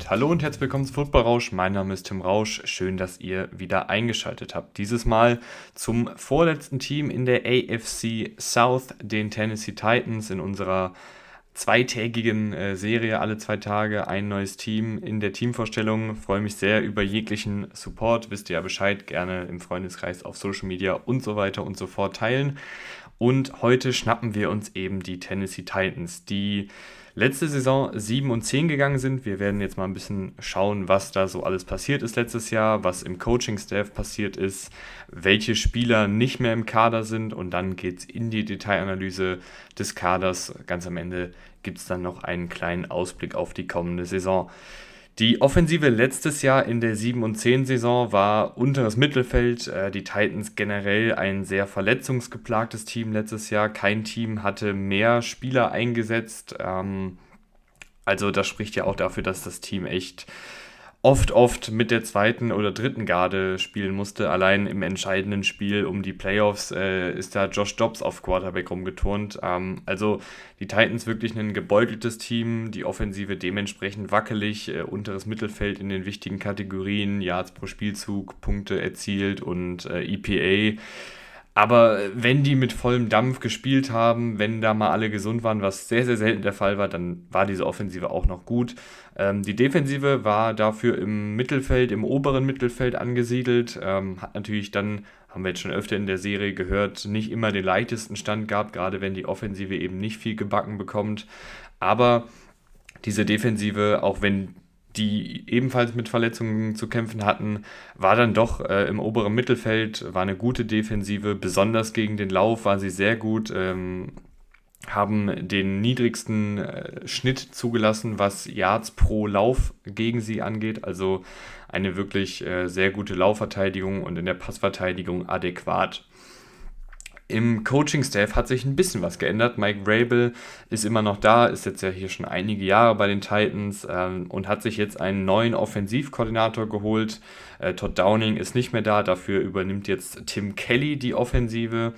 Damit hallo und herzlich willkommen zu Football Rausch. Mein Name ist Tim Rausch. Schön, dass ihr wieder eingeschaltet habt. Dieses Mal zum vorletzten Team in der AFC South, den Tennessee Titans, in unserer zweitägigen äh, Serie, alle zwei Tage ein neues Team in der Teamvorstellung. Freue mich sehr über jeglichen Support. Wisst ihr ja Bescheid, gerne im Freundeskreis auf Social Media und so weiter und so fort teilen. Und heute schnappen wir uns eben die Tennessee Titans, die letzte Saison 7 und 10 gegangen sind. Wir werden jetzt mal ein bisschen schauen, was da so alles passiert ist letztes Jahr, was im Coaching-Staff passiert ist, welche Spieler nicht mehr im Kader sind und dann geht es in die Detailanalyse des Kaders. Ganz am Ende gibt es dann noch einen kleinen Ausblick auf die kommende Saison. Die Offensive letztes Jahr in der 7 und 10 Saison war unteres Mittelfeld. Äh, die Titans generell ein sehr verletzungsgeplagtes Team letztes Jahr. Kein Team hatte mehr Spieler eingesetzt. Ähm, also das spricht ja auch dafür, dass das Team echt oft, oft mit der zweiten oder dritten Garde spielen musste. Allein im entscheidenden Spiel um die Playoffs äh, ist da Josh Dobbs auf Quarterback rumgeturnt. Ähm, also die Titans wirklich ein gebeuteltes Team, die Offensive dementsprechend wackelig, äh, unteres Mittelfeld in den wichtigen Kategorien, Yards pro Spielzug, Punkte erzielt und äh, EPA. Aber wenn die mit vollem Dampf gespielt haben, wenn da mal alle gesund waren, was sehr, sehr selten der Fall war, dann war diese Offensive auch noch gut. Ähm, die Defensive war dafür im Mittelfeld, im oberen Mittelfeld angesiedelt. Ähm, hat natürlich dann, haben wir jetzt schon öfter in der Serie gehört, nicht immer den leichtesten Stand gehabt, gerade wenn die Offensive eben nicht viel gebacken bekommt. Aber diese Defensive, auch wenn die ebenfalls mit Verletzungen zu kämpfen hatten, war dann doch äh, im oberen Mittelfeld, war eine gute Defensive, besonders gegen den Lauf war sie sehr gut, ähm, haben den niedrigsten äh, Schnitt zugelassen, was Yards pro Lauf gegen sie angeht, also eine wirklich äh, sehr gute Laufverteidigung und in der Passverteidigung adäquat. Im Coaching-Staff hat sich ein bisschen was geändert. Mike Rabel ist immer noch da, ist jetzt ja hier schon einige Jahre bei den Titans ähm, und hat sich jetzt einen neuen Offensivkoordinator geholt. Äh, Todd Downing ist nicht mehr da, dafür übernimmt jetzt Tim Kelly die Offensive.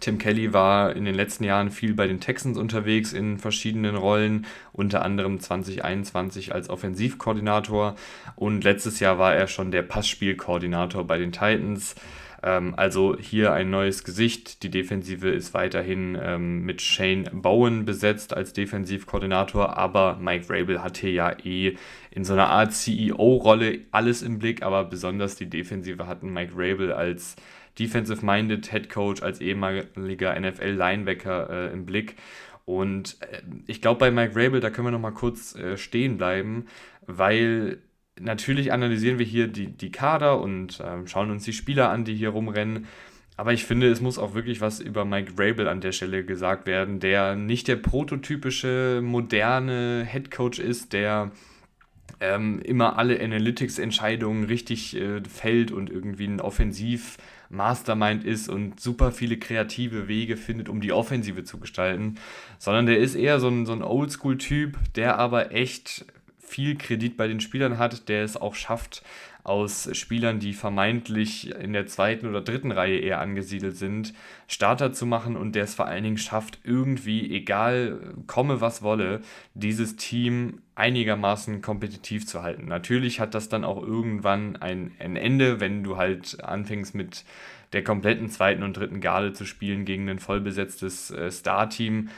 Tim Kelly war in den letzten Jahren viel bei den Texans unterwegs in verschiedenen Rollen, unter anderem 2021 als Offensivkoordinator und letztes Jahr war er schon der Passspielkoordinator bei den Titans. Ähm, also hier ein neues Gesicht. Die Defensive ist weiterhin ähm, mit Shane Bowen besetzt als Defensivkoordinator, aber Mike Rabel hat hier ja eh in so einer Art CEO-Rolle alles im Blick, aber besonders die Defensive hatten Mike Rabel als Defensive-Minded Head Coach, als ehemaliger NFL-Linebacker äh, im Blick. Und äh, ich glaube, bei Mike Rabel, da können wir noch mal kurz äh, stehen bleiben, weil natürlich analysieren wir hier die, die Kader und äh, schauen uns die Spieler an, die hier rumrennen. Aber ich finde, es muss auch wirklich was über Mike Rabel an der Stelle gesagt werden, der nicht der prototypische, moderne Head Coach ist, der ähm, immer alle Analytics-Entscheidungen richtig äh, fällt und irgendwie ein Offensiv-Mastermind ist und super viele kreative Wege findet, um die Offensive zu gestalten, sondern der ist eher so ein, so ein Oldschool-Typ, der aber echt viel Kredit bei den Spielern hat, der es auch schafft, aus Spielern, die vermeintlich in der zweiten oder dritten Reihe eher angesiedelt sind, Starter zu machen und der es vor allen Dingen schafft, irgendwie, egal komme was wolle, dieses Team einigermaßen kompetitiv zu halten. Natürlich hat das dann auch irgendwann ein, ein Ende, wenn du halt anfängst mit der kompletten zweiten und dritten Garde zu spielen gegen ein vollbesetztes äh, Star-Team,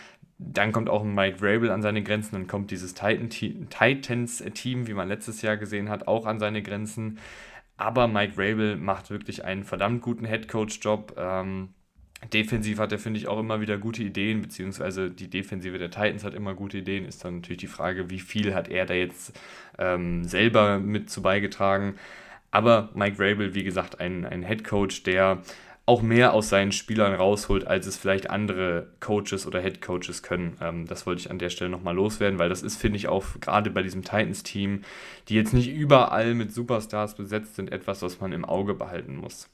dann kommt auch Mike Rabel an seine Grenzen, dann kommt dieses Titans-Team, wie man letztes Jahr gesehen hat, auch an seine Grenzen. Aber Mike Rabel macht wirklich einen verdammt guten Headcoach-Job. Ähm, defensiv hat er, finde ich, auch immer wieder gute Ideen, beziehungsweise die Defensive der Titans hat immer gute Ideen. Ist dann natürlich die Frage, wie viel hat er da jetzt ähm, selber mit zu beigetragen. Aber Mike Rabel, wie gesagt, ein, ein Head der auch mehr aus seinen Spielern rausholt, als es vielleicht andere Coaches oder Head Coaches können. Ähm, das wollte ich an der Stelle nochmal loswerden, weil das ist, finde ich, auch gerade bei diesem Titans-Team, die jetzt nicht überall mit Superstars besetzt sind, etwas, was man im Auge behalten muss.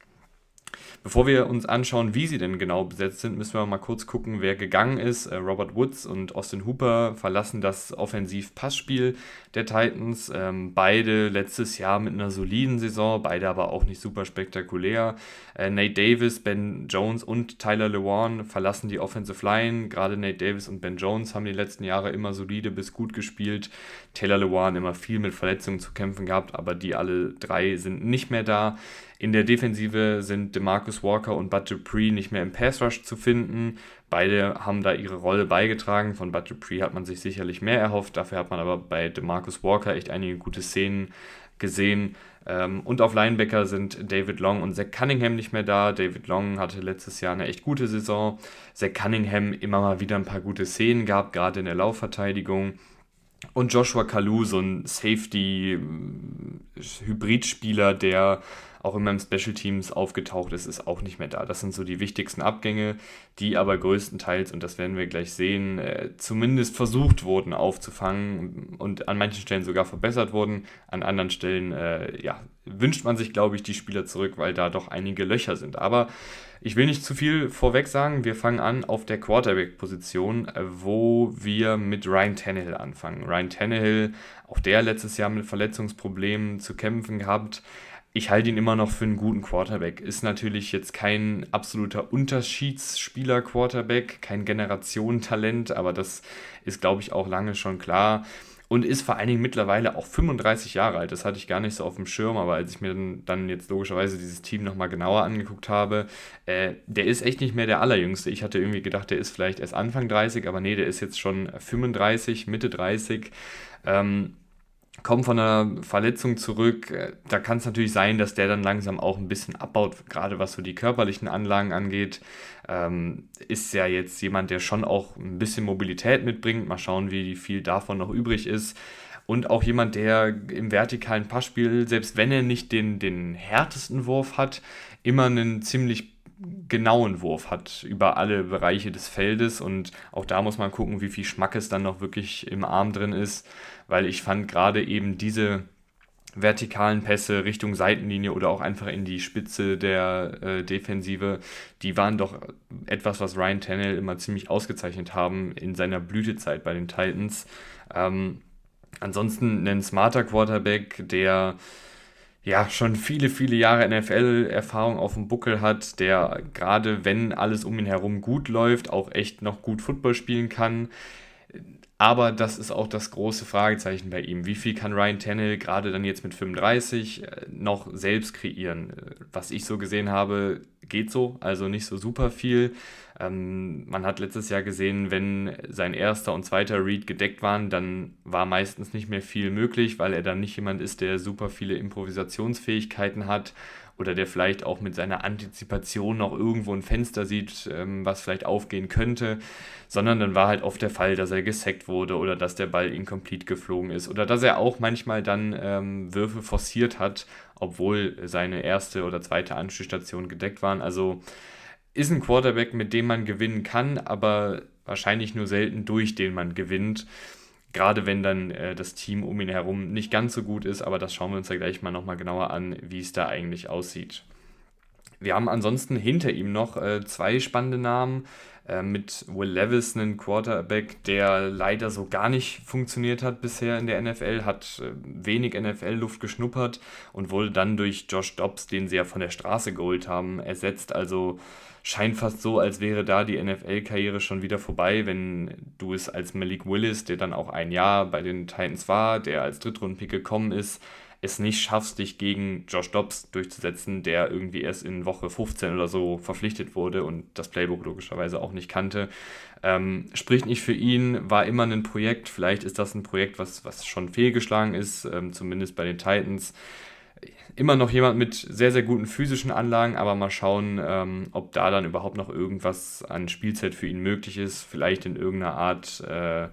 Bevor wir uns anschauen, wie sie denn genau besetzt sind, müssen wir mal kurz gucken, wer gegangen ist. Äh, Robert Woods und Austin Hooper verlassen das Offensiv-Passspiel der Titans. Ähm, beide letztes Jahr mit einer soliden Saison, beide aber auch nicht super spektakulär. Äh, Nate Davis, Ben Jones und Tyler Lewan verlassen die Offensive Line. Gerade Nate Davis und Ben Jones haben die letzten Jahre immer solide bis gut gespielt. Taylor Lewan immer viel mit Verletzungen zu kämpfen gehabt, aber die alle drei sind nicht mehr da. In der Defensive sind DeMarcus Walker und Bud Dupree nicht mehr im Pass Rush zu finden. Beide haben da ihre Rolle beigetragen. Von Bud Dupree hat man sich sicherlich mehr erhofft. Dafür hat man aber bei DeMarcus Walker echt einige gute Szenen gesehen. Ähm, und auf Linebacker sind David Long und Zach Cunningham nicht mehr da. David Long hatte letztes Jahr eine echt gute Saison. Zach Cunningham immer mal wieder ein paar gute Szenen gehabt, gerade in der Laufverteidigung. Und Joshua Kalu, so ein Safety-Hybridspieler, der auch in meinem Special Teams aufgetaucht ist, ist auch nicht mehr da. Das sind so die wichtigsten Abgänge, die aber größtenteils, und das werden wir gleich sehen, äh, zumindest versucht wurden aufzufangen und an manchen Stellen sogar verbessert wurden. An anderen Stellen, äh, ja, wünscht man sich, glaube ich, die Spieler zurück, weil da doch einige Löcher sind. Aber ich will nicht zu viel vorweg sagen. Wir fangen an auf der Quarterback-Position, äh, wo wir mit Ryan Tannehill anfangen. Ryan Tannehill, auch der letztes Jahr mit Verletzungsproblemen zu kämpfen gehabt ich halte ihn immer noch für einen guten Quarterback. Ist natürlich jetzt kein absoluter Unterschiedsspieler-Quarterback, kein Generationentalent, aber das ist, glaube ich, auch lange schon klar. Und ist vor allen Dingen mittlerweile auch 35 Jahre alt. Das hatte ich gar nicht so auf dem Schirm, aber als ich mir dann jetzt logischerweise dieses Team nochmal genauer angeguckt habe, äh, der ist echt nicht mehr der Allerjüngste. Ich hatte irgendwie gedacht, der ist vielleicht erst Anfang 30, aber nee, der ist jetzt schon 35, Mitte 30. Ähm, kommt von einer Verletzung zurück. Äh, da kann es natürlich sein, dass der dann langsam auch ein bisschen abbaut, gerade was so die körperlichen Anlagen angeht. Ähm, ist ja jetzt jemand, der schon auch ein bisschen Mobilität mitbringt. Mal schauen, wie viel davon noch übrig ist. Und auch jemand, der im vertikalen Passspiel, selbst wenn er nicht den, den härtesten Wurf hat, immer einen ziemlich genauen Wurf hat über alle Bereiche des Feldes und auch da muss man gucken, wie viel Schmackes dann noch wirklich im Arm drin ist, weil ich fand gerade eben diese vertikalen Pässe Richtung Seitenlinie oder auch einfach in die Spitze der äh, Defensive, die waren doch etwas, was Ryan Tannehill immer ziemlich ausgezeichnet haben in seiner Blütezeit bei den Titans. Ähm, ansonsten ein smarter Quarterback, der ja schon viele, viele Jahre NFL-Erfahrung auf dem Buckel hat, der gerade wenn alles um ihn herum gut läuft, auch echt noch gut Football spielen kann. Aber das ist auch das große Fragezeichen bei ihm. Wie viel kann Ryan Tannehill gerade dann jetzt mit 35 äh, noch selbst kreieren? Was ich so gesehen habe, geht so, also nicht so super viel. Ähm, man hat letztes Jahr gesehen, wenn sein erster und zweiter Read gedeckt waren, dann war meistens nicht mehr viel möglich, weil er dann nicht jemand ist, der super viele Improvisationsfähigkeiten hat oder der vielleicht auch mit seiner Antizipation noch irgendwo ein Fenster sieht, ähm, was vielleicht aufgehen könnte, sondern dann war halt oft der Fall, dass er gesackt wurde oder dass der Ball incomplete geflogen ist oder dass er auch manchmal dann ähm, Würfe forciert hat, obwohl seine erste oder zweite Anschlussstation gedeckt waren. Also ist ein Quarterback, mit dem man gewinnen kann, aber wahrscheinlich nur selten durch den man gewinnt. Gerade wenn dann äh, das Team um ihn herum nicht ganz so gut ist, aber das schauen wir uns ja gleich mal nochmal genauer an, wie es da eigentlich aussieht. Wir haben ansonsten hinter ihm noch äh, zwei spannende Namen. Äh, mit Will Levis, einen Quarterback, der leider so gar nicht funktioniert hat bisher in der NFL, hat äh, wenig NFL-Luft geschnuppert und wurde dann durch Josh Dobbs, den sie ja von der Straße geholt haben, ersetzt. Also scheint fast so, als wäre da die NFL-Karriere schon wieder vorbei, wenn du es als Malik Willis, der dann auch ein Jahr bei den Titans war, der als Drittrunden-Pick gekommen ist, es nicht schaffst, dich gegen Josh Dobbs durchzusetzen, der irgendwie erst in Woche 15 oder so verpflichtet wurde und das Playbook logischerweise auch nicht kannte. Ähm, spricht nicht für ihn, war immer ein Projekt. Vielleicht ist das ein Projekt, was, was schon fehlgeschlagen ist, ähm, zumindest bei den Titans immer noch jemand mit sehr, sehr guten physischen Anlagen, aber mal schauen, ähm, ob da dann überhaupt noch irgendwas an Spielzeit für ihn möglich ist. Vielleicht in irgendeiner Art äh,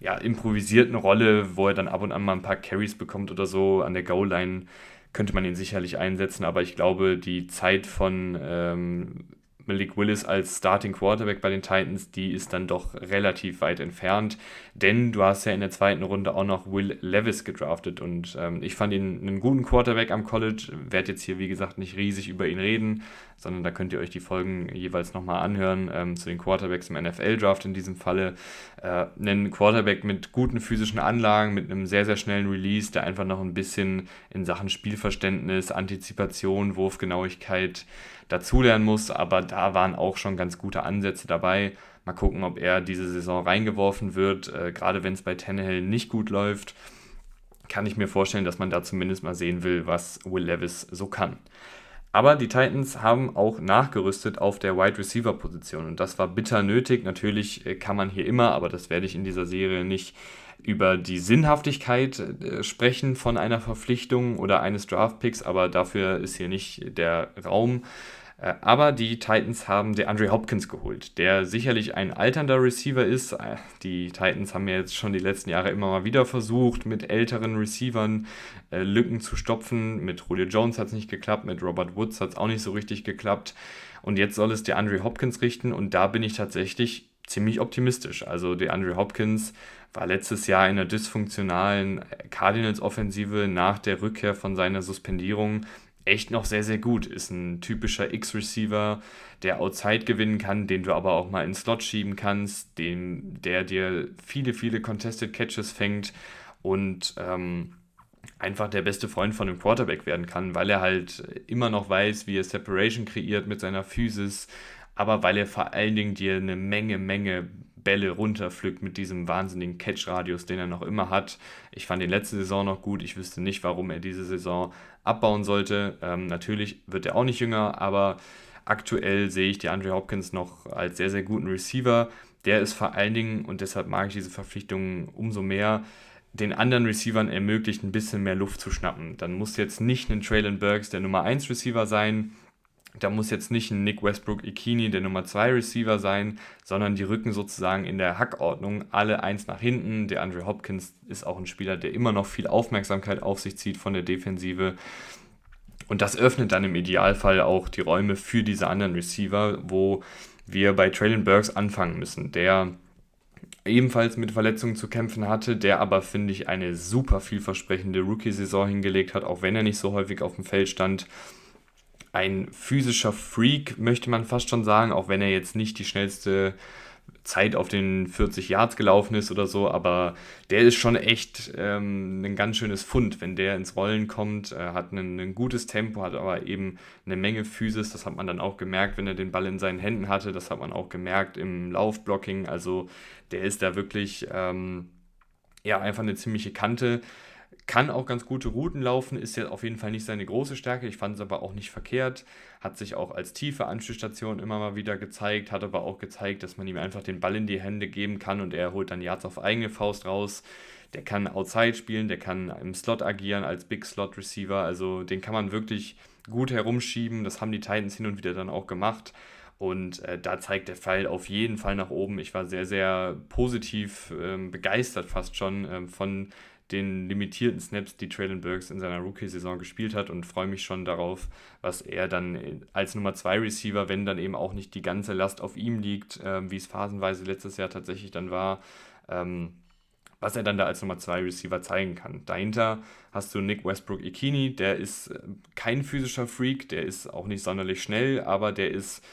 ja, improvisierten Rolle, wo er dann ab und an mal ein paar Carries bekommt oder so an der Goal-Line, könnte man ihn sicherlich einsetzen. Aber ich glaube, die Zeit von ähm, Malik Willis als Starting Quarterback bei den Titans, die ist dann doch relativ weit entfernt. denn du hast ja in der zweiten Runde auch noch Will Levis gedraftet und ähm, ich fand ihn einen guten Quarterback am College, werde jetzt hier wie gesagt nicht riesig über ihn reden, sondern da könnt ihr euch die Folgen jeweils nochmal anhören ähm, zu den Quarterbacks im NFL-Draft in diesem Falle. Äh, einen Quarterback mit guten physischen Anlagen, mit einem sehr, sehr schnellen Release, der einfach noch ein bisschen in Sachen Spielverständnis, Antizipation, Wurfgenauigkeit dazulernen muss, aber da waren auch schon ganz gute Ansätze dabei. Mal gucken, ob er diese Saison reingeworfen wird. Äh, gerade wenn es bei Tannehill nicht gut läuft, kann ich mir vorstellen, dass man da zumindest mal sehen will, was Will Levis so kann. Aber die Titans haben auch nachgerüstet auf der Wide Receiver Position und das war bitter nötig. Natürlich äh, kann man hier immer, aber das werde ich in dieser Serie nicht über die Sinnhaftigkeit äh, sprechen von einer Verpflichtung oder eines Draftpicks, aber dafür ist hier nicht der Raum. Äh, aber die Titans haben der Andre Hopkins geholt, der sicherlich ein alternder Receiver ist. Äh, die Titans haben ja jetzt schon die letzten Jahre immer mal wieder versucht, mit älteren Receivern äh, Lücken zu stopfen. Mit Julio Jones hat es nicht geklappt, mit Robert Woods hat es auch nicht so richtig geklappt. Und jetzt soll es der Andre Hopkins richten und da bin ich tatsächlich ziemlich optimistisch. Also der Andre Hopkins war letztes Jahr in der dysfunktionalen Cardinals-Offensive nach der Rückkehr von seiner Suspendierung echt noch sehr, sehr gut. Ist ein typischer X-Receiver, der Outside gewinnen kann, den du aber auch mal in Slot schieben kannst, den, der dir viele, viele Contested Catches fängt und ähm, einfach der beste Freund von einem Quarterback werden kann, weil er halt immer noch weiß, wie er Separation kreiert mit seiner Physis, aber weil er vor allen Dingen dir eine Menge, Menge Bälle runterpflückt mit diesem wahnsinnigen Catch-Radius, den er noch immer hat. Ich fand ihn letzte Saison noch gut. Ich wüsste nicht, warum er diese Saison abbauen sollte. Ähm, natürlich wird er auch nicht jünger, aber aktuell sehe ich die Andre Hopkins noch als sehr, sehr guten Receiver. Der ist vor allen Dingen, und deshalb mag ich diese Verpflichtung umso mehr, den anderen Receivern ermöglicht, ein bisschen mehr Luft zu schnappen. Dann muss jetzt nicht ein Traylon Burks der Nummer 1 Receiver sein, da muss jetzt nicht ein Nick Westbrook Ikini der Nummer 2 Receiver sein, sondern die rücken sozusagen in der Hackordnung alle eins nach hinten. Der Andre Hopkins ist auch ein Spieler, der immer noch viel Aufmerksamkeit auf sich zieht von der Defensive. Und das öffnet dann im Idealfall auch die Räume für diese anderen Receiver, wo wir bei Traylon Burks anfangen müssen, der ebenfalls mit Verletzungen zu kämpfen hatte, der aber, finde ich, eine super vielversprechende Rookie-Saison hingelegt hat, auch wenn er nicht so häufig auf dem Feld stand ein physischer Freak, möchte man fast schon sagen, auch wenn er jetzt nicht die schnellste Zeit auf den 40 Yards gelaufen ist oder so, aber der ist schon echt ähm, ein ganz schönes Fund, wenn der ins Rollen kommt, äh, hat ein, ein, gutes Tempo, hat aber eben eine Menge Physis, das hat man dann auch gemerkt, wenn er den Ball in seinen Händen hatte, das hat man auch gemerkt im Laufblocking, also der ist da wirklich ähm, ja einfach eine ziemliche Kante, kann auch ganz gute Routen laufen, ist ja auf jeden Fall nicht seine große Stärke. Ich fand es aber auch nicht verkehrt. Hat sich auch als tiefe Anschlussstation immer mal wieder gezeigt, hat aber auch gezeigt, dass man ihm einfach den Ball in die Hände geben kann und er holt dann Yards auf eigene Faust raus. Der kann Outside spielen, der kann im Slot agieren als Big Slot Receiver. Also den kann man wirklich gut herumschieben. Das haben die Titans hin und wieder dann auch gemacht. Und äh, da zeigt der Pfeil auf jeden Fall nach oben. Ich war sehr, sehr positiv ähm, begeistert fast schon ähm, von den limitierten Snaps, die Traylon Burks in seiner Rookie-Saison gespielt hat und freue mich schon darauf, was er dann als Nummer 2 Receiver, wenn dann eben auch nicht die ganze Last auf ihm liegt, äh, wie es phasenweise letztes Jahr tatsächlich dann war, ähm, was er dann da als Nummer 2 Receiver zeigen kann. Dahinter hast du Nick Westbrook Ikini, der ist äh, kein physischer Freak, der ist auch nicht sonderlich schnell, aber der ist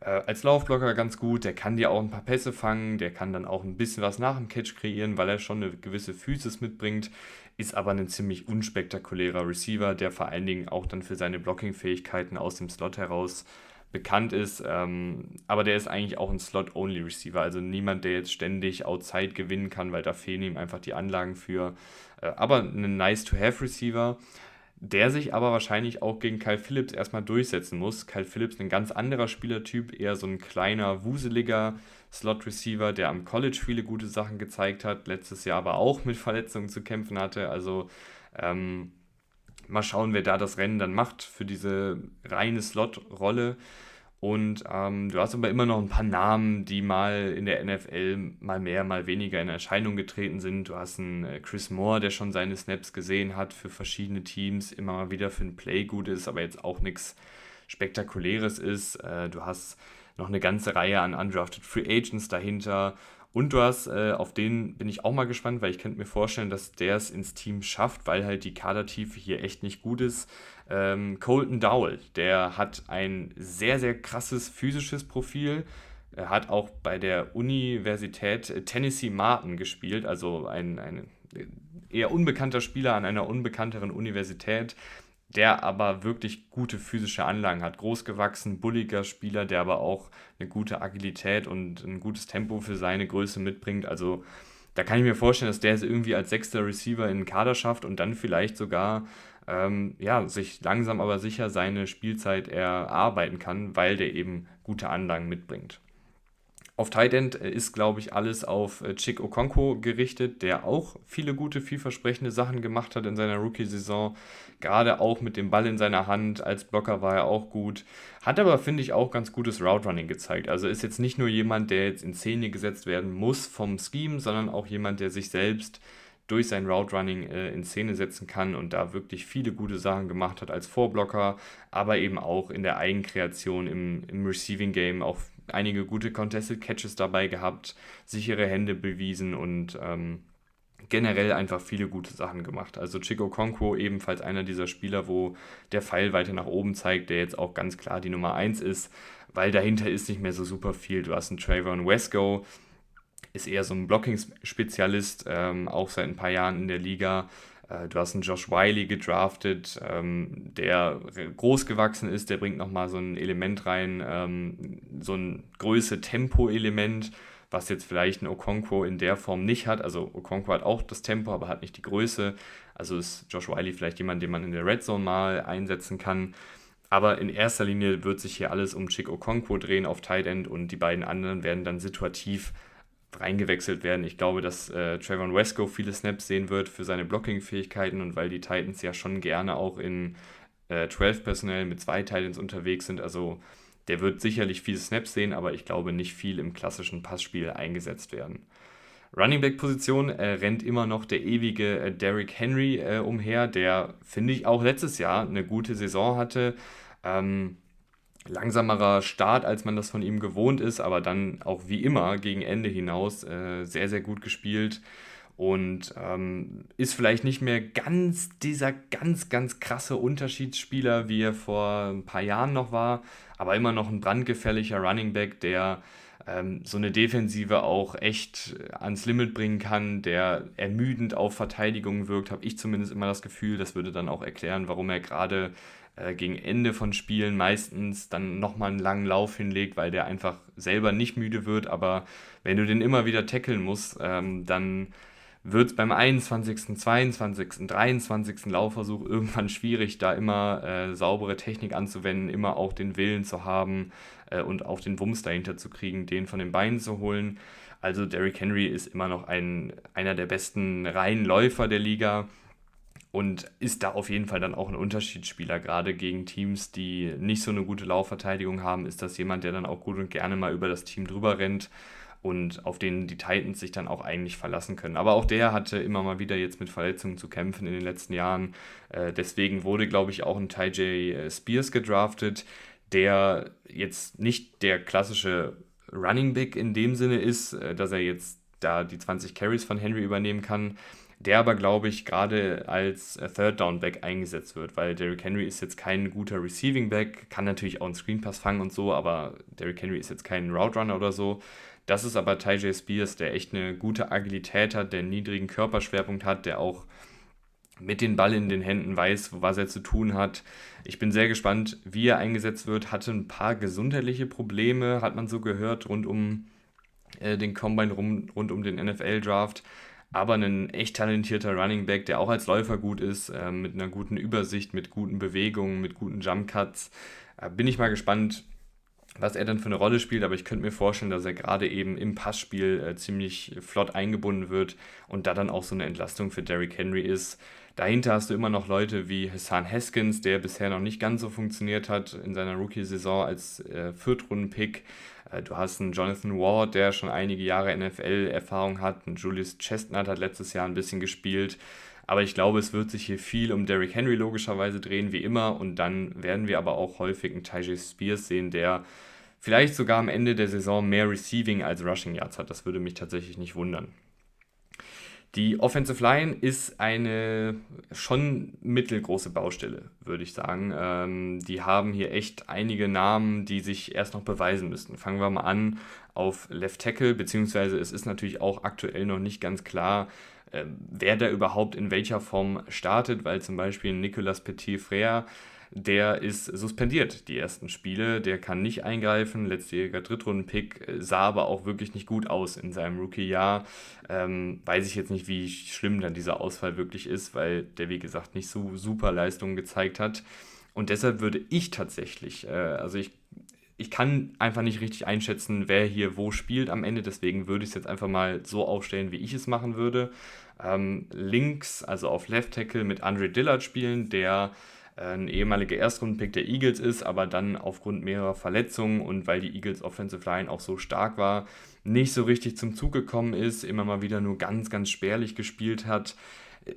äh, als Laufblocker ganz gut. Der kann dir auch ein paar Pässe fangen, der kann dann auch ein bisschen was nach dem Catch kreieren, weil er schon eine gewisse Physis mitbringt. Ist aber ein ziemlich unspektakulärer Receiver, der vor allen Dingen auch dann für seine Blocking-Fähigkeiten aus dem Slot heraus bekannt ist. Ähm, aber der ist eigentlich auch ein Slot-Only-Receiver, also niemand, der jetzt ständig Outside gewinnen kann, weil da fehlen ihm einfach die Anlagen für. Äh, aber ein Nice-to-Have-Receiver der sich aber wahrscheinlich auch gegen Kyle Phillips erstmal durchsetzen muss. Kyle Phillips ein ganz anderer Spielertyp, eher so ein kleiner, wuseliger Slot-Receiver, der am College viele gute Sachen gezeigt hat, letztes Jahr aber auch mit Verletzungen zu kämpfen hatte. Also ähm, mal schauen, wer da das Rennen dann macht für diese reine Slot-Rolle. Und ähm, du hast aber immer noch ein paar Namen, die mal in der NFL mal mehr, mal weniger in Erscheinung getreten sind. Du hast einen äh, Chris Moore, der schon seine Snaps gesehen hat für verschiedene Teams, immer mal wieder für ein Play gut ist, aber jetzt auch nichts Spektakuläres ist. Äh, du hast noch eine ganze Reihe an undrafted Free Agents dahinter Und du hast, äh, auf den bin ich auch mal gespannt, weil ich könnte mir vorstellen, dass der es ins Team schafft, weil halt die Kadertiefe hier echt nicht gut ist. Ähm, Colton Dowell, der hat ein sehr, sehr krasses physisches Profil. Er hat auch bei der Universität Tennessee Martin gespielt, also ein, ein eher unbekannter Spieler an einer unbekannteren Universität, der aber wirklich gute physische Anlagen hat. Großgewachsen, bulliger Spieler, der aber auch eine gute Agilität und ein gutes Tempo für seine Größe mitbringt. Also da kann ich mir vorstellen, dass der es irgendwie als sechster Receiver in den Kader schafft und dann vielleicht sogar ähm, ja, sich langsam aber sicher seine Spielzeit erarbeiten kann, weil der eben gute Anlagen mitbringt. Auf Tight End äh, ist, glaube ich, alles auf äh, Chick Okonkwo gerichtet, der auch viele gute, vielversprechende Sachen gemacht hat in seiner Rookie-Saison. Gerade auch mit dem Ball in seiner Hand. Als Blocker war er auch gut. Hat aber, finde ich, auch ganz gutes Route-Running gezeigt. Also ist jetzt nicht nur jemand, der jetzt in Szene gesetzt werden muss vom Scheme, sondern auch jemand, der sich selbst durch sein Route Running äh, in Szene setzen kann und da wirklich viele gute Sachen gemacht hat als Vorblocker, aber eben auch in der Eigenkreation im, im Receiving Game auch einige gute Contested Catches dabei gehabt, sichere Hände bewiesen und ähm, generell einfach viele gute Sachen gemacht. Also Chico Conquo ebenfalls einer dieser Spieler, wo der Pfeil weiter nach oben zeigt, der jetzt auch ganz klar die Nummer 1 ist, weil dahinter ist nicht mehr so super viel. Du hast einen Trayvon Wesco, ist eher so ein Blocking-Spezialist, ähm, auch seit ein paar Jahren in der Liga. Äh, du hast einen Josh Wiley gedraftet, ähm, der groß gewachsen ist, der bringt nochmal so ein Element rein, ähm, so ein Größe-Tempo-Element, was jetzt vielleicht ein Okonkwo in der Form nicht hat. Also Okonkwo hat auch das Tempo, aber hat nicht die Größe. Also ist Josh Wiley vielleicht jemand, den man in der Red Zone mal einsetzen kann. Aber in erster Linie wird sich hier alles um Chick Okonkwo drehen auf Tight End und die beiden anderen werden dann situativ reingewechselt werden. Ich glaube, dass äh, Trayvon Wesco viele Snaps sehen wird für seine Blocking-Fähigkeiten und weil die Titans ja schon gerne auch in äh, 12 Personell mit zwei Titans unterwegs sind. Also der wird sicherlich viele Snaps sehen, aber ich glaube nicht viel im klassischen Passspiel eingesetzt werden. Running Back Position äh, rennt immer noch der ewige äh, Derrick Henry äh, umher, der finde ich auch letztes Jahr eine gute Saison hatte. Ähm, langsamerer Start, als man das von ihm gewohnt ist, aber dann auch wie immer gegen Ende hinaus äh, sehr, sehr gut gespielt und ähm, ist vielleicht nicht mehr ganz dieser ganz, ganz krasse Unterschiedsspieler, wie er vor ein paar Jahren noch war, aber immer noch ein brandgefährlicher Running Back, der ähm, so eine Defensive auch echt ans Limit bringen kann, der ermüdend auf Verteidigung wirkt, habe ich zumindest immer das Gefühl. Das würde dann auch erklären, warum er gerade äh, gegen Ende von Spielen meistens dann nochmal einen langen Lauf hinlegt, weil der einfach selber nicht müde wird. Aber wenn du den immer wieder tackeln musst, ähm, dann wird es beim 21., 22., 23. Laufversuch irgendwann schwierig, da immer äh, saubere Technik anzuwenden, immer auch den Willen zu haben äh, und auch den Wumms dahinter zu kriegen, den von den Beinen zu holen. Also Derrick Henry ist immer noch ein, einer der besten Reihenläufer der Liga und ist da auf jeden Fall dann auch ein Unterschiedsspieler. Gerade gegen Teams, die nicht so eine gute Laufverteidigung haben, ist das jemand, der dann auch gut und gerne mal über das Team drüber rennt und auf den die Titans sich dann auch eigentlich verlassen können. Aber auch der hatte immer mal wieder jetzt mit Verletzungen zu kämpfen in den letzten Jahren. Äh, deswegen wurde, glaube ich, auch ein Ty J. Äh, Spears gedraftet, der jetzt nicht der klassische Running Back in dem Sinne ist, äh, dass er jetzt da die 20 Carries von Henry übernehmen kann, der aber, glaube ich, gerade als äh, Third Down Back eingesetzt wird, weil Derrick Henry ist jetzt kein guter Receiving Back, kann natürlich auch einen Screen Pass fangen und so, aber Derrick Henry ist jetzt kein Route Runner oder so. Das ist aber Ty Spears, der echt eine gute Agilität hat, der einen niedrigen Körperschwerpunkt hat, der auch mit dem Ball in den Händen weiß, was er zu tun hat. Ich bin sehr gespannt, wie er eingesetzt wird. Hatte ein paar gesundheitliche Probleme, hat man so gehört, rund um äh, den Combine, rum, rund um den NFL-Draft aber ein echt talentierter Running Back, der auch als Läufer gut ist, äh, mit einer guten Übersicht, mit guten Bewegungen, mit guten Jump Cuts. Äh, bin ich mal gespannt, was er dann für eine Rolle spielt, aber ich könnte mir vorstellen, dass er gerade eben im Passspiel äh, ziemlich flott eingebunden wird und da dann auch so eine Entlastung für Derrick Henry ist. Dahinter hast du immer noch Leute wie Hassan Haskins, der bisher noch nicht ganz so funktioniert hat in seiner Rookie-Saison als äh, Viertrunden-Pick. Äh, du hast einen Jonathan Ward, der schon einige Jahre NFL-Erfahrung hat. Ein Julius Chestnut hat letztes Jahr ein bisschen gespielt. Aber ich glaube, es wird sich hier viel um Derrick Henry logischerweise drehen, wie immer. Und dann werden wir aber auch häufig einen Tajay Spears sehen, der vielleicht sogar am Ende der Saison mehr Receiving als Rushing Yards hat. Das würde mich tatsächlich nicht wundern. Die Offensive Line ist eine schon mittelgroße Baustelle, würde ich sagen. Ähm, die haben hier echt einige Namen, die sich erst noch beweisen müssten. Fangen wir mal an auf Left Tackle, beziehungsweise es ist natürlich auch aktuell noch nicht ganz klar, äh, wer da überhaupt in welcher Form startet, weil zum Beispiel Nicolas Petit-Frère der ist suspendiert, die ersten Spiele. Der kann nicht eingreifen. Letztjähriger Drittrunden-Pick äh, sah aber auch wirklich nicht gut aus in seinem Rookie-Jahr. Ähm, weiß ich jetzt nicht, wie schlimm dann dieser Ausfall wirklich ist, weil der, wie gesagt, nicht so super Leistungen gezeigt hat. Und deshalb würde ich tatsächlich, äh, also ich ich kann einfach nicht richtig einschätzen, wer hier wo spielt am Ende. Deswegen würde ich es jetzt einfach mal so aufstellen, wie ich es machen würde. Ähm, links, also auf Left Tackle mit Andre Dillard spielen, der ein ehemaliger Erstrundenpick der Eagles ist, aber dann aufgrund mehrerer Verletzungen und weil die Eagles Offensive Line auch so stark war, nicht so richtig zum Zug gekommen ist, immer mal wieder nur ganz, ganz spärlich gespielt hat.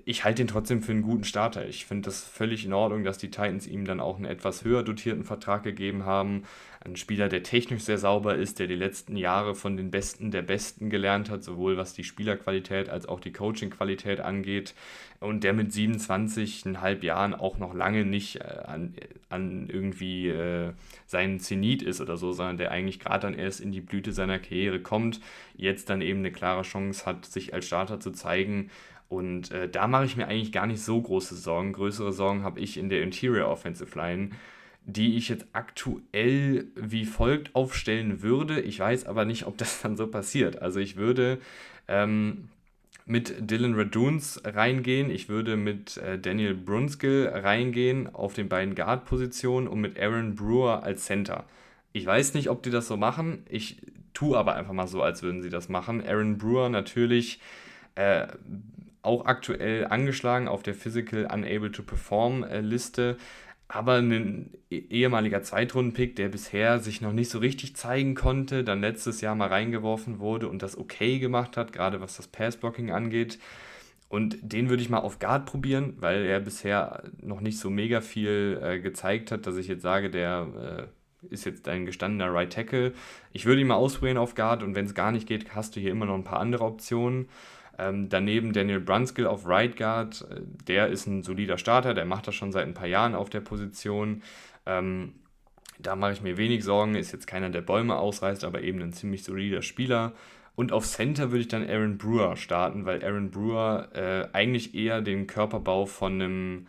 Ich halte ihn trotzdem für einen guten Starter. Ich finde das völlig in Ordnung, dass die Titans ihm dann auch einen etwas höher dotierten Vertrag gegeben haben. Ein Spieler, der technisch sehr sauber ist, der die letzten Jahre von den Besten der Besten gelernt hat, sowohl was die Spielerqualität als auch die Coachingqualität angeht. Und der mit 27,5 Jahren auch noch lange nicht äh, an, an irgendwie äh, seinen Zenit ist oder so, sondern der eigentlich gerade dann erst in die Blüte seiner Karriere kommt, jetzt dann eben eine klare Chance hat, sich als Starter zu zeigen. Und äh, da mache ich mir eigentlich gar nicht so große Sorgen. Größere Sorgen habe ich in der Interior Offensive Line die ich jetzt aktuell wie folgt aufstellen würde. Ich weiß aber nicht, ob das dann so passiert. Also ich würde ähm, mit Dylan Raduns reingehen, ich würde mit äh, Daniel Brunskill reingehen auf den beiden Guard-Positionen und mit Aaron Brewer als Center. Ich weiß nicht, ob die das so machen. Ich tue aber einfach mal so, als würden sie das machen. Aaron Brewer natürlich äh, auch aktuell angeschlagen auf der Physical Unable to Perform äh, Liste aber ein e-, ehemaliger Zweitrunden-Pick, der bisher sich noch nicht so richtig zeigen konnte, dann letztes Jahr mal reingeworfen wurde und das okay gemacht hat, gerade was das Pass-Blocking angeht. Und den würde ich mal auf Guard probieren, weil er bisher noch nicht so mega viel äh, gezeigt hat, dass ich jetzt sage, der äh, ist jetzt ein gestandener Right Tackle. Ich würde ihn mal ausprobieren auf Guard und wenn es gar nicht geht, hast du hier immer noch ein paar andere Optionen. Ähm, daneben Daniel Brunskill auf Right Guard, äh, der ist ein solider Starter, der macht das schon seit ein paar Jahren auf der Position. Ähm, da mache ich mir wenig Sorgen, ist jetzt keiner, der Bäume ausreißt, aber eben ein ziemlich solider Spieler. Und auf Center würde ich dann Aaron Brewer starten, weil Aaron Brewer äh, eigentlich eher den Körperbau von einem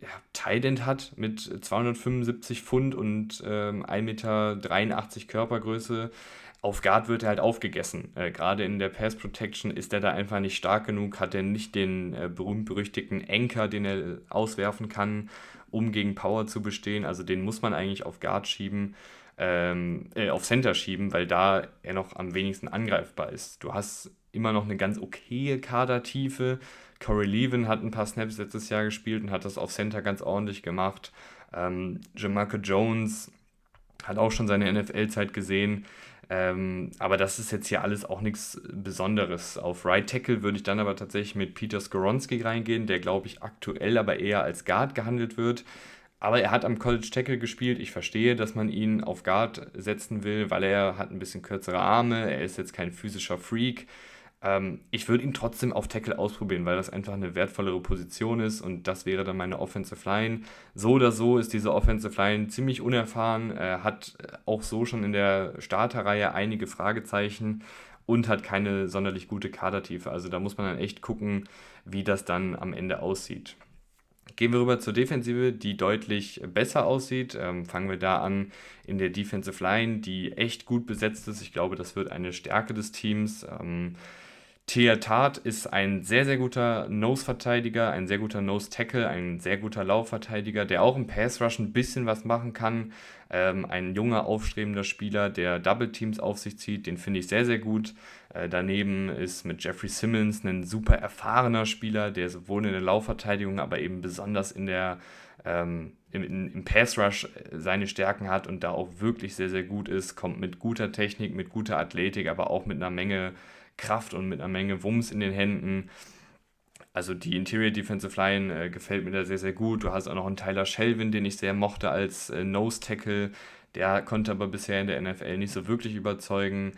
ja, Tight hat mit 275 Pfund und ähm, 1,83 Meter Körpergröße auf Guard wird er halt aufgegessen. Äh, Gerade in der Pass Protection ist er da einfach nicht stark genug, hat er nicht den äh, berühmt-berüchtigten Anker, den er auswerfen kann, um gegen Power zu bestehen. Also den muss man eigentlich auf Guard schieben, ähm, äh, auf Center schieben, weil da er noch am wenigsten angreifbar ist. Du hast immer noch eine ganz okaye Kadertiefe. Corey Levin hat ein paar Snaps letztes Jahr gespielt und hat das auf Center ganz ordentlich gemacht. Ähm, Jamarco Jones hat auch schon seine NFL-Zeit gesehen. Ähm, aber das ist jetzt hier alles auch nichts Besonderes. Auf Right Tackle würde ich dann aber tatsächlich mit Peter Skoronski reingehen, der glaube ich aktuell aber eher als Guard gehandelt wird. Aber er hat am College Tackle gespielt. Ich verstehe, dass man ihn auf Guard setzen will, weil er hat ein bisschen kürzere Arme. Er ist jetzt kein physischer Freak. Ähm, ich würde ihn trotzdem auf Tackle ausprobieren, weil das einfach eine wertvollere Position ist und das wäre dann meine Offensive Line. So oder so ist diese Offensive Line ziemlich unerfahren, äh, hat auch so schon in der Starterreihe einige Fragezeichen und hat keine sonderlich gute Kadertiefe. Also da muss man dann echt gucken, wie das dann am Ende aussieht. Gehen wir rüber zur Defensive, die deutlich besser aussieht. Ähm, fangen wir da an in der Defensive Line, die echt gut besetzt ist. Ich glaube, das wird eine Stärke des Teams. Ähm, Thea Tat ist ein sehr, sehr guter Nose-Verteidiger, ein sehr guter Nose-Tackle, ein sehr guter Laufverteidiger, der auch im Pass-Rush ein bisschen was machen kann. Ähm, ein junger, aufstrebender Spieler, der Double-Teams auf sich zieht, den finde ich sehr, sehr gut. Äh, daneben ist mit Jeffrey Simmons ein super erfahrener Spieler, der sowohl in der Laufverteidigung, aber eben besonders in der ähm, im, im Pass-Rush äh, seine Stärken hat und da auch wirklich sehr, sehr gut ist, kommt mit guter Technik, mit guter Athletik, aber auch mit einer Menge Kraft und mit einer Menge Wumms in den Händen. Also die Interior Defensive Line äh, gefällt mir da sehr, sehr gut. Du hast auch noch einen Tyler Shelvin, den ich sehr mochte als äh, Nose Tackle, Der konnte aber bisher in der NFL nicht so wirklich überzeugen.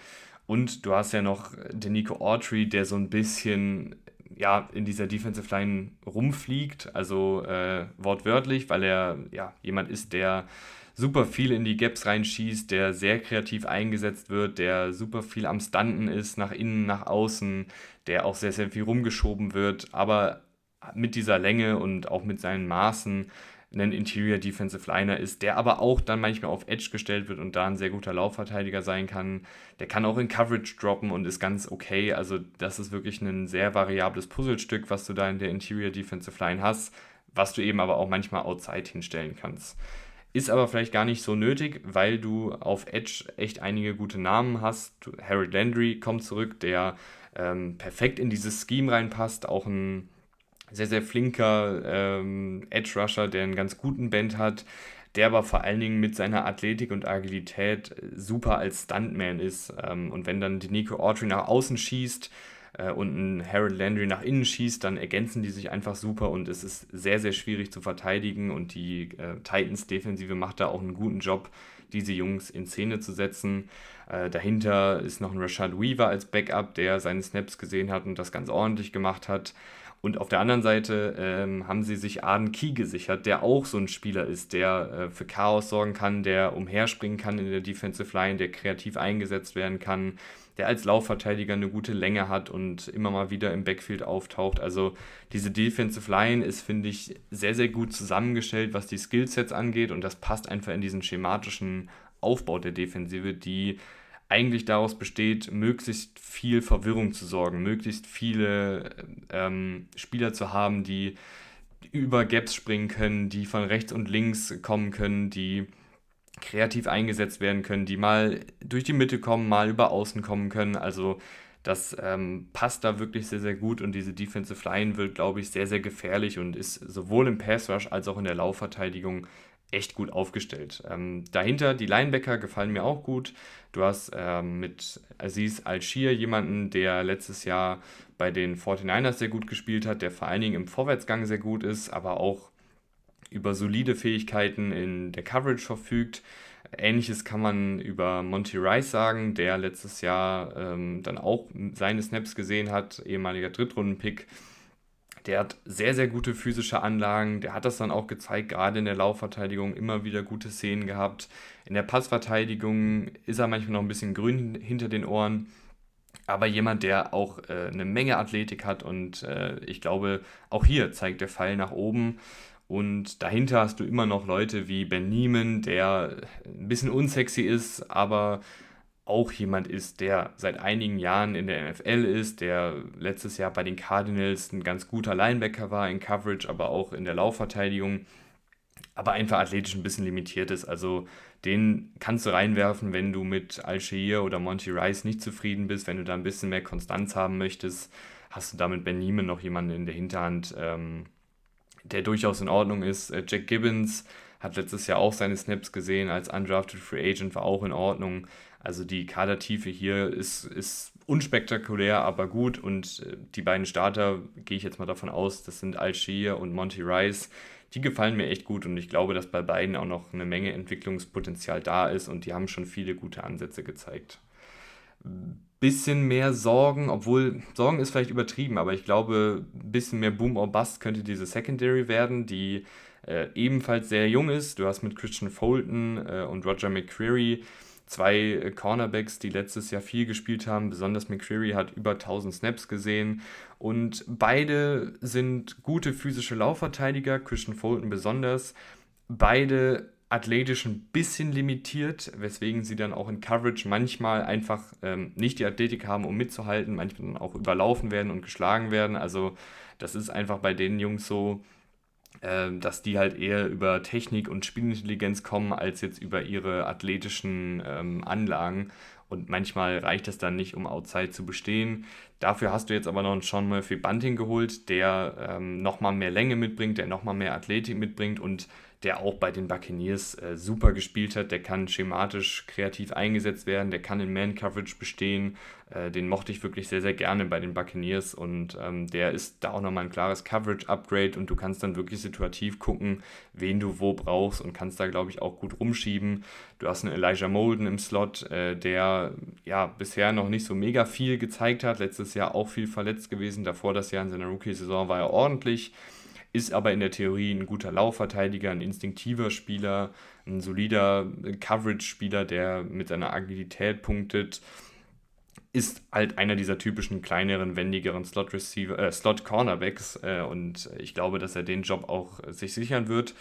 Und du hast ja noch den Nico Autry, der so ein bisschen ja, in dieser Defensive Line rumfliegt, also äh, wortwörtlich, weil er ja jemand ist, der super viel in die Gaps reinschießt, der sehr kreativ eingesetzt wird, der super viel am Stunten ist, nach innen, nach außen, der auch sehr, sehr viel rumgeschoben wird, aber mit dieser Länge und auch mit seinen Maßen ein Interior Defensive Liner ist, der aber auch dann manchmal auf Edge gestellt wird und da ein sehr guter Laufverteidiger sein kann. Der kann auch in Coverage droppen und ist ganz okay. Also das ist wirklich ein sehr variables Puzzlestück, was du da in der Interior Defensive Line hast, was du eben aber auch manchmal outside hinstellen kannst. Ist aber vielleicht gar nicht so nötig, weil du auf Edge echt einige gute Namen hast. Harold Landry kommt zurück, der ähm, perfekt in dieses Scheme reinpasst, auch ein sehr, sehr flinker ähm, Edge-Rusher, der einen ganz guten Band hat, der aber vor allen Dingen mit seiner Athletik und Agilität super als Stuntman ist. Ähm, und wenn dann die Nico Autry nach außen schießt äh, und ein Harold Landry nach innen schießt, dann ergänzen die sich einfach super und es ist sehr, sehr schwierig zu verteidigen und die äh, Titans-Defensive macht da auch einen guten Job, diese Jungs in Szene zu setzen. Äh, dahinter ist noch ein Rashad Weaver als Backup, der seine Snaps gesehen hat und das ganz ordentlich gemacht hat. Und auf der anderen Seite ähm, haben sie sich Arden Key gesichert, der auch so ein Spieler ist, der äh, für Chaos sorgen kann, der umherspringen kann in der Defensive Line, der kreativ eingesetzt werden kann, der als Laufverteidiger eine gute Länge hat und immer mal wieder im Backfield auftaucht. Also diese Defensive Line ist, finde ich, sehr, sehr gut zusammengestellt, was die Skillsets angeht und das passt einfach in diesen schematischen Aufbau der Defensive, die eigentlich daraus besteht, möglichst viel Verwirrung zu sorgen, möglichst viele ähm, Spieler zu haben, die über Gaps springen können, die von rechts und links kommen können, die kreativ eingesetzt werden können, die mal durch die Mitte kommen, mal über Außen kommen können. Also das ähm, passt da wirklich sehr, sehr gut und diese Defensive Line wird, glaube ich, sehr, sehr gefährlich und ist sowohl im Pass Rush als auch in der Laufverteidigung echt gut aufgestellt. Ähm, dahinter die Linebacker gefallen mir auch gut. Du hast ähm, mit Aziz Al-Shir jemanden, der letztes Jahr bei den 49ers sehr gut gespielt hat, der vor allen Dingen im Vorwärtsgang sehr gut ist, aber auch über solide Fähigkeiten in der Coverage verfügt. Ähnliches kann man über Monty Rice sagen, der letztes Jahr ähm, dann auch seine Snaps gesehen hat, ehemaliger Drittrunden-Pick der hat sehr, sehr gute physische Anlagen. Der hat das dann auch gezeigt, gerade in der Laufverteidigung immer wieder gute Szenen gehabt. In der Passverteidigung ist er manchmal noch ein bisschen grün hinter den Ohren. Aber jemand, der auch äh, eine Menge Athletik hat und äh, ich glaube, auch hier zeigt der Pfeil nach oben. Und dahinter hast du immer noch Leute wie Ben Nieman, der ein bisschen unsexy ist, aber auch jemand ist, der seit einigen Jahren in der NFL ist, der letztes Jahr bei den Cardinals ein ganz guter Linebacker war in Coverage, aber auch in der Laufverteidigung, aber einfach athletisch ein bisschen limitiert ist. Also den kannst du reinwerfen, wenn du mit Al-Shir oder Monty Rice nicht zufrieden bist, wenn du da ein bisschen mehr Konstanz haben möchtest, hast du damit Ben Neiman noch jemanden in der Hinterhand, ähm, der durchaus in Ordnung ist. Äh, Jack Gibbons hat letztes Jahr auch seine Snaps gesehen als undrafted Free Agent, war auch in Ordnung. Also die Kadertiefe hier ist, ist unspektakulär, aber gut. Und äh, die beiden Starter, gehe ich jetzt mal davon aus, das sind Al-Shir und Monty Rice. Die gefallen mir echt gut und ich glaube, dass bei beiden auch noch eine Menge Entwicklungspotenzial da ist und die haben schon viele gute Ansätze gezeigt. Bisschen mehr Sorgen, obwohl Sorgen ist vielleicht übertrieben, aber ich glaube, ein bisschen mehr Boom or Bust könnte diese Secondary werden, die äh, ebenfalls sehr jung ist. Du hast mit Christian Fulton äh, und Roger McCreary zwei äh, Cornerbacks, die letztes Jahr viel gespielt haben. Besonders McCreary hat über 1000 Snaps gesehen. Und beide sind gute physische Laufverteidiger, Christian Fulton besonders. Beide athletisch ein bisschen limitiert, weswegen sie dann auch in Coverage manchmal einfach ähm, nicht die Athletik haben, um mitzuhalten, manchmal dann auch überlaufen werden und geschlagen werden. Also das ist einfach bei den Jungs so, dass die halt eher über Technik und Spielintelligenz kommen, als jetzt über ihre athletischen ähm, Anlagen. Und manchmal reicht es dann nicht, um Outside zu bestehen. Dafür hast du jetzt aber noch einen Sean Murphy Bunting geholt, der ähm, nochmal mehr Länge mitbringt, der nochmal mehr Athletik mitbringt und der auch bei den Buccaneers äh, super gespielt hat. Der kann schematisch kreativ eingesetzt werden, der kann in Man-Coverage bestehen. Äh, den mochte ich wirklich sehr, sehr gerne bei den Buccaneers und ähm, der ist da auch nochmal ein klares Coverage-Upgrade und du kannst dann wirklich situativ gucken, wen du wo brauchst und kannst da, glaube ich, auch gut rumschieben. Du hast einen Elijah Molden im Slot, äh, der ja bisher noch nicht so mega viel gezeigt hat. Letztes Jahr auch viel verletzt gewesen. Davor das Jahr in seiner Rookie-Saison war er ordentlich ist aber in der Theorie ein guter Laufverteidiger, ein instinktiver Spieler, ein solider Coverage-Spieler, der mit seiner Agilität punktet. Ist halt einer dieser typischen kleineren, wendigeren Slot-Receiver, äh, Slot-Cornerbacks äh, und ich glaube, dass er den Job auch äh, sich sichern wird.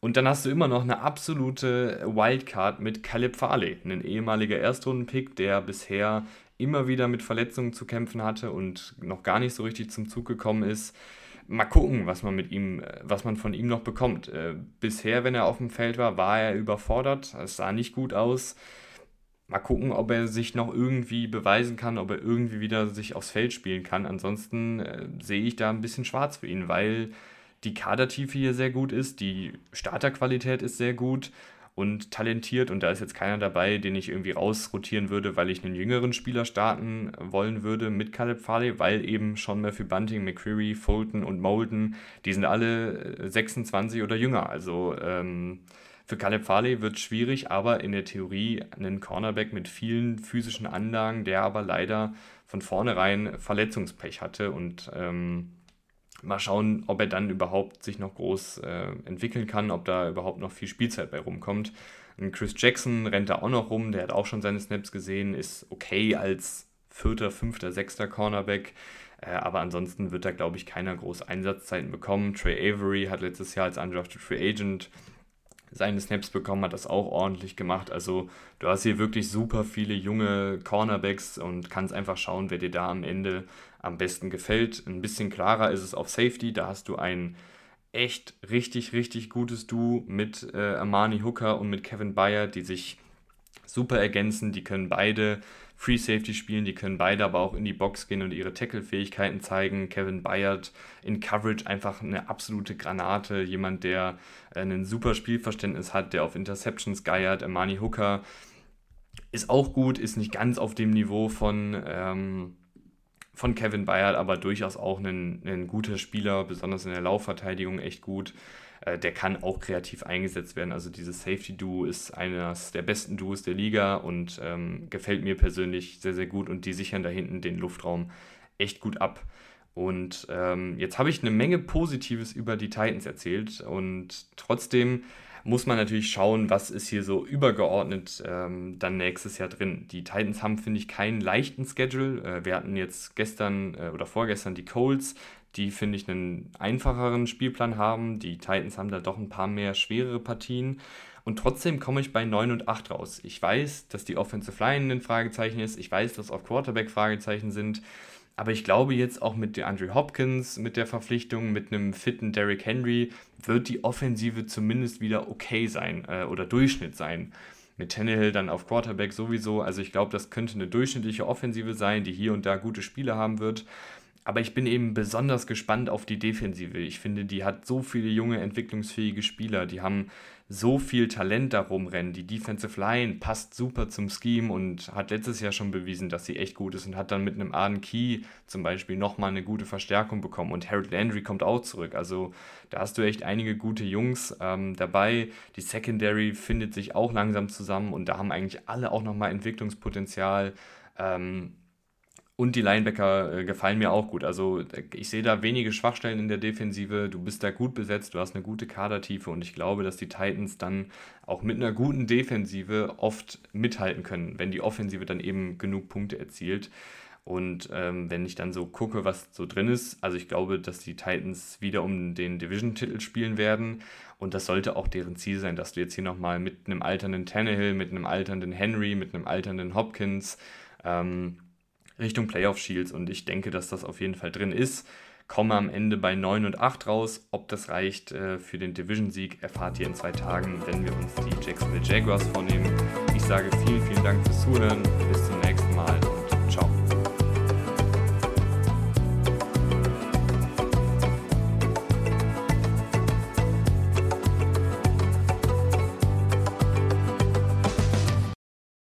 Und dann hast du immer noch eine absolute Wildcard mit Caleb Farley, ein ehemaliger Erstrundenpick, der bisher immer wieder mit Verletzungen zu kämpfen hatte und noch gar nicht so richtig zum Zug gekommen ist mal gucken, was man mit ihm, was man von ihm noch bekommt. Äh, bisher, wenn er auf dem Feld war, war er überfordert. Es sah nicht gut aus. Mal gucken, ob er sich noch irgendwie beweisen kann, ob er irgendwie wieder sich aufs Feld spielen kann. Ansonsten äh, sehe ich da ein bisschen schwarz für ihn, weil die Kadertiefe hier sehr gut ist, die Starterqualität ist sehr gut und talentiert und da ist jetzt keiner dabei, den ich irgendwie rausrotieren würde, weil ich einen jüngeren Spieler starten wollen würde mit Caleb Farley, weil eben schon Murphy Bunting, McCreary, Fulton und Molden, die sind alle 26 äh, oder jünger. Also ähm, für Caleb Farley wird es schwierig, aber in der Theorie einen Cornerback mit vielen physischen Anlagen, der aber leider von vornherein Verletzungspech hatte und ähm, Mal schauen, ob er dann überhaupt sich noch groß äh, entwickeln kann, ob da überhaupt noch viel Spielzeit bei rumkommt. Und Chris Jackson rennt da auch noch rum, der hat auch schon seine Snaps gesehen, ist okay als vierter, fünfter, sechster Cornerback. Äh, aber ansonsten wird da, glaube ich, keiner groß Einsatzzeiten bekommen. Trey Avery hat letztes Jahr als Undrafted Free Agent seine Snaps bekommen, hat das auch ordentlich gemacht. Also du hast hier wirklich super viele junge Cornerbacks und kannst einfach schauen, wer dir da am Ende am besten gefällt. Ein bisschen klarer ist es auf Safety, da hast du ein echt richtig, richtig gutes Duo mit äh, Amani Hooker und mit Kevin Bayer, die sich super ergänzen. Die können beide Free Safety spielen, die können beide aber auch in die Box gehen und ihre Tackle-Fähigkeiten zeigen. Kevin Bayard in Coverage einfach eine absolute Granate, jemand, der ein super Spielverständnis hat, der auf Interceptions geiert. Amani Hooker ist auch gut, ist nicht ganz auf dem Niveau von, ähm, von Kevin Bayard, aber durchaus auch ein, ein guter Spieler, besonders in der Laufverteidigung echt gut. Äh, der kann auch kreativ eingesetzt werden. Also dieses Safety-Duo ist eines der besten Duos der Liga und ähm, gefällt mir persönlich sehr, sehr gut und die sichern da hinten den Luftraum echt gut ab. Und ähm, jetzt habe ich eine Menge Positives über die Titans erzählt und trotzdem muss man natürlich schauen, was ist hier so übergeordnet ähm, dann nächstes Jahr drin. Die Titans haben, finde ich, keinen leichten Schedule. Äh, wir hatten jetzt gestern äh, oder vorgestern die Colts, die, finde ich, einen einfacheren Spielplan haben. Die Titans haben da doch ein paar mehr schwerere Partien. Und trotzdem komme ich bei 9 und 8 raus. Ich weiß, dass die Offensive Line ein Fragezeichen ist. Ich weiß, dass auch Quarterback Fragezeichen sind. Aber ich glaube jetzt auch mit Andrew Hopkins, mit der Verpflichtung, mit einem fitten Derrick Henry, wird die Offensive zumindest wieder okay sein äh, oder Durchschnitt sein. Mit Tannehill dann auf Quarterback sowieso. Also ich glaube, das könnte eine durchschnittliche Offensive sein, die hier und da gute Spiele haben wird. Aber ich bin eben besonders gespannt auf die Defensive. Ich finde, die hat so viele junge, entwicklungsfähige Spieler. Die haben so viel Talent darum rennen. Die Defensive Line passt super zum Scheme und hat letztes Jahr schon bewiesen, dass sie echt gut ist und hat dann mit einem Arden Key zum Beispiel nochmal eine gute Verstärkung bekommen. Und Harold Landry kommt auch zurück. Also da hast du echt einige gute Jungs ähm, dabei. Die Secondary findet sich auch langsam zusammen und da haben eigentlich alle auch nochmal Entwicklungspotenzial. Ähm, und die Linebacker äh, gefallen mir auch gut. Also ich sehe da wenige Schwachstellen in der Defensive. Du bist da gut besetzt, du hast eine gute Kadertiefe und ich glaube, dass die Titans dann auch mit einer guten Defensive oft mithalten können, wenn die Offensive dann eben genug Punkte erzielt. Und ähm, wenn ich dann so gucke, was so drin ist, also ich glaube, dass die Titans wieder um den Division-Titel spielen werden. Und das sollte auch deren Ziel sein, dass du jetzt hier nochmal mit einem alternden Tannehill, mit einem alternden Henry, mit einem alternden Hopkins ähm, Richtung Playoff Shields und ich denke, dass das auf jeden Fall drin ist. Komme am Ende bei 9 und 8 raus. Ob das reicht äh, für den Division-Sieg, erfahrt ihr in zwei Tagen, wenn wir uns die Jacksonville Jaguars vornehmen. Ich sage vielen, vielen Dank fürs Zuhören.